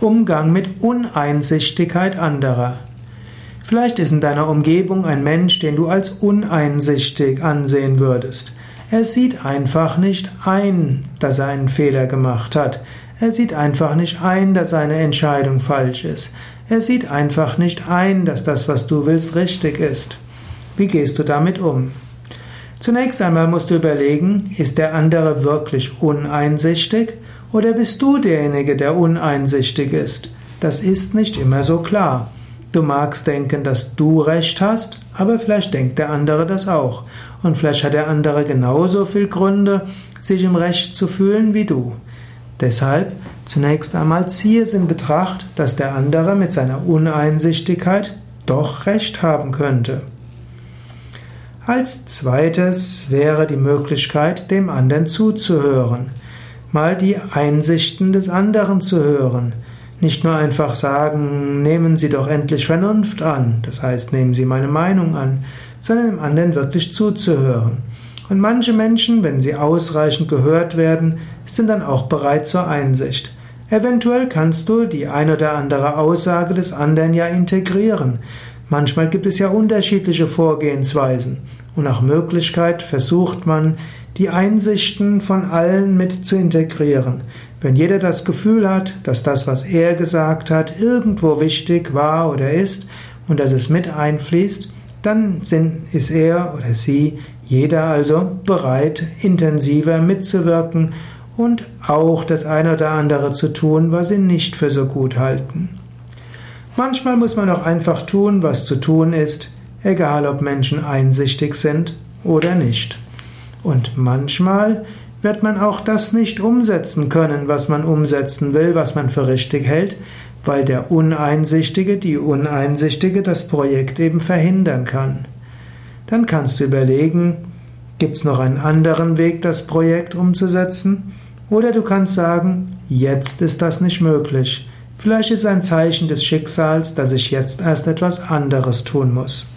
Umgang mit Uneinsichtigkeit anderer. Vielleicht ist in deiner Umgebung ein Mensch, den du als uneinsichtig ansehen würdest. Er sieht einfach nicht ein, dass er einen Fehler gemacht hat. Er sieht einfach nicht ein, dass seine Entscheidung falsch ist. Er sieht einfach nicht ein, dass das, was du willst, richtig ist. Wie gehst du damit um? Zunächst einmal musst du überlegen, ist der andere wirklich uneinsichtig oder bist du derjenige, der uneinsichtig ist? Das ist nicht immer so klar. Du magst denken, dass du recht hast, aber vielleicht denkt der andere das auch. Und vielleicht hat der andere genauso viel Gründe, sich im Recht zu fühlen wie du. Deshalb zunächst einmal ziehe es in Betracht, dass der andere mit seiner Uneinsichtigkeit doch recht haben könnte. Als zweites wäre die Möglichkeit, dem anderen zuzuhören mal die Einsichten des anderen zu hören. Nicht nur einfach sagen, nehmen Sie doch endlich Vernunft an, das heißt, nehmen Sie meine Meinung an, sondern dem anderen wirklich zuzuhören. Und manche Menschen, wenn sie ausreichend gehört werden, sind dann auch bereit zur Einsicht. Eventuell kannst du die ein oder andere Aussage des anderen ja integrieren. Manchmal gibt es ja unterschiedliche Vorgehensweisen und nach Möglichkeit versucht man, die Einsichten von allen mit zu integrieren. Wenn jeder das Gefühl hat, dass das, was er gesagt hat, irgendwo wichtig war oder ist und dass es mit einfließt, dann ist er oder sie, jeder also bereit, intensiver mitzuwirken und auch das eine oder andere zu tun, was sie nicht für so gut halten. Manchmal muss man auch einfach tun, was zu tun ist, egal ob Menschen einsichtig sind oder nicht. Und manchmal wird man auch das nicht umsetzen können, was man umsetzen will, was man für richtig hält, weil der Uneinsichtige, die Uneinsichtige das Projekt eben verhindern kann. Dann kannst du überlegen, gibt es noch einen anderen Weg, das Projekt umzusetzen? Oder du kannst sagen, jetzt ist das nicht möglich. Vielleicht ist ein Zeichen des Schicksals, dass ich jetzt erst etwas anderes tun muss.